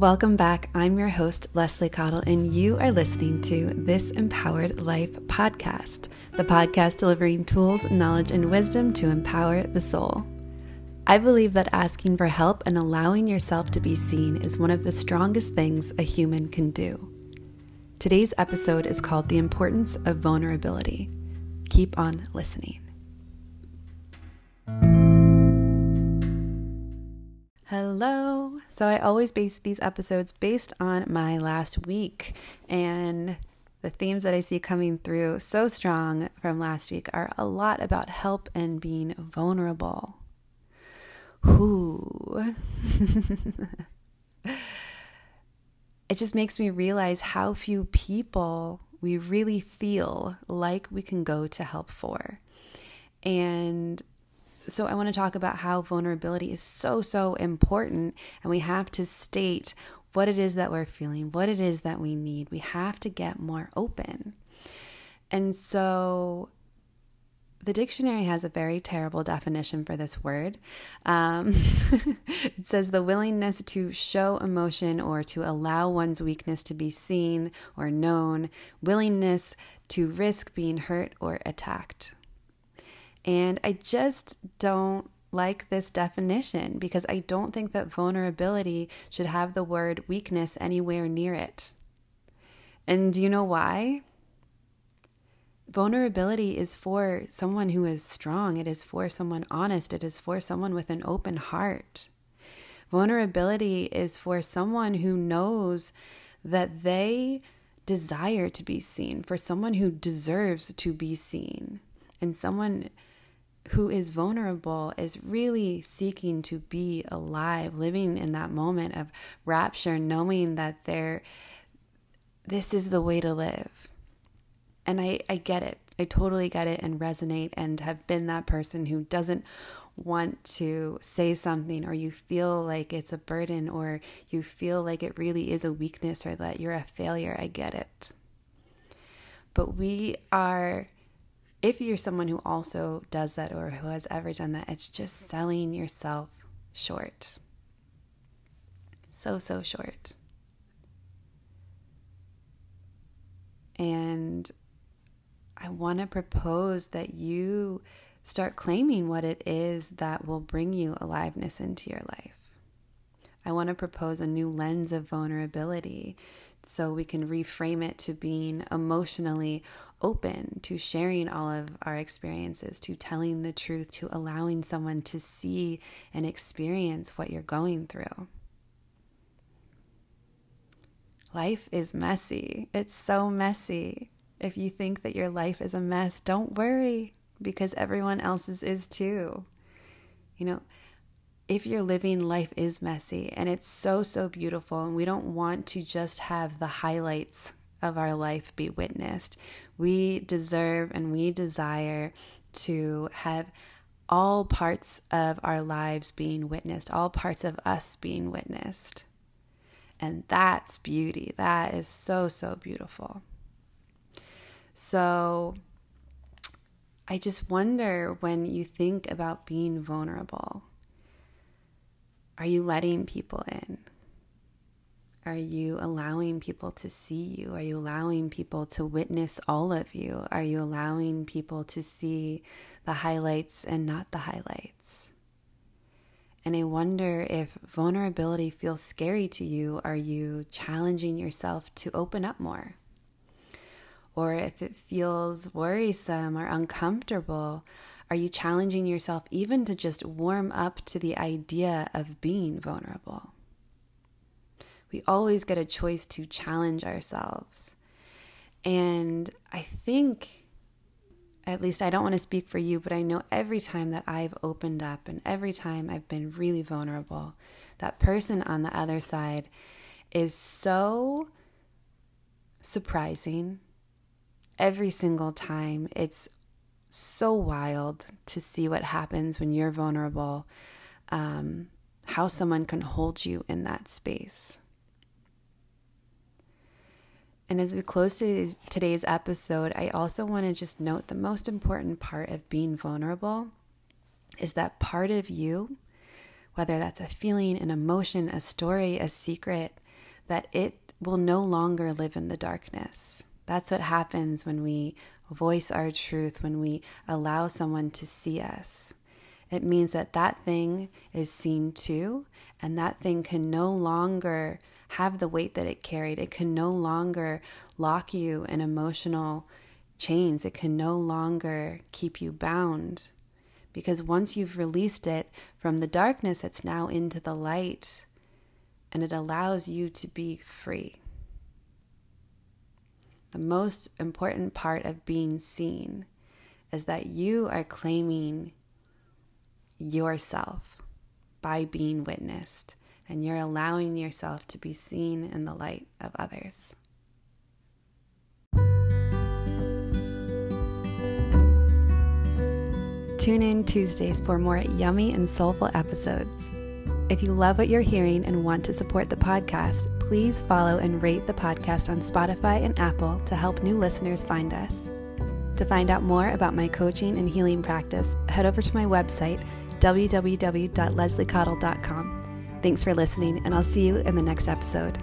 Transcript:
Welcome back. I'm your host, Leslie Cottle, and you are listening to This Empowered Life podcast, the podcast delivering tools, knowledge, and wisdom to empower the soul. I believe that asking for help and allowing yourself to be seen is one of the strongest things a human can do. Today's episode is called The Importance of Vulnerability. Keep on listening. Hello. So I always base these episodes based on my last week and the themes that I see coming through so strong from last week are a lot about help and being vulnerable. Who? it just makes me realize how few people we really feel like we can go to help for. And so, I want to talk about how vulnerability is so, so important. And we have to state what it is that we're feeling, what it is that we need. We have to get more open. And so, the dictionary has a very terrible definition for this word. Um, it says the willingness to show emotion or to allow one's weakness to be seen or known, willingness to risk being hurt or attacked. And I just don't like this definition because I don't think that vulnerability should have the word weakness anywhere near it. And do you know why? Vulnerability is for someone who is strong, it is for someone honest, it is for someone with an open heart. Vulnerability is for someone who knows that they desire to be seen, for someone who deserves to be seen, and someone who is vulnerable is really seeking to be alive, living in that moment of rapture, knowing that they're this is the way to live. And I, I get it. I totally get it and resonate and have been that person who doesn't want to say something or you feel like it's a burden or you feel like it really is a weakness or that you're a failure. I get it. But we are if you're someone who also does that or who has ever done that, it's just selling yourself short. So, so short. And I want to propose that you start claiming what it is that will bring you aliveness into your life. I want to propose a new lens of vulnerability so we can reframe it to being emotionally open to sharing all of our experiences, to telling the truth, to allowing someone to see and experience what you're going through. Life is messy. It's so messy. If you think that your life is a mess, don't worry because everyone else's is too. You know, if you're living, life is messy and it's so, so beautiful. And we don't want to just have the highlights of our life be witnessed. We deserve and we desire to have all parts of our lives being witnessed, all parts of us being witnessed. And that's beauty. That is so, so beautiful. So I just wonder when you think about being vulnerable, are you letting people in? Are you allowing people to see you? Are you allowing people to witness all of you? Are you allowing people to see the highlights and not the highlights? And I wonder if vulnerability feels scary to you, are you challenging yourself to open up more? Or if it feels worrisome or uncomfortable, are you challenging yourself even to just warm up to the idea of being vulnerable? we always get a choice to challenge ourselves. And I think, at least I don't want to speak for you, but I know every time that I've opened up and every time I've been really vulnerable, that person on the other side is so surprising every single time. It's so wild to see what happens when you're vulnerable, um, how someone can hold you in that space. And as we close to today's episode, I also want to just note the most important part of being vulnerable is that part of you, whether that's a feeling, an emotion, a story, a secret, that it will no longer live in the darkness. That's what happens when we voice our truth, when we allow someone to see us. It means that that thing is seen too, and that thing can no longer have the weight that it carried. It can no longer lock you in emotional chains. It can no longer keep you bound. Because once you've released it from the darkness, it's now into the light and it allows you to be free. The most important part of being seen is that you are claiming yourself by being witnessed and you're allowing yourself to be seen in the light of others. Tune in Tuesdays for more yummy and soulful episodes. If you love what you're hearing and want to support the podcast, please follow and rate the podcast on Spotify and Apple to help new listeners find us. To find out more about my coaching and healing practice, head over to my website, www.lesliecottle.com. Thanks for listening, and I'll see you in the next episode.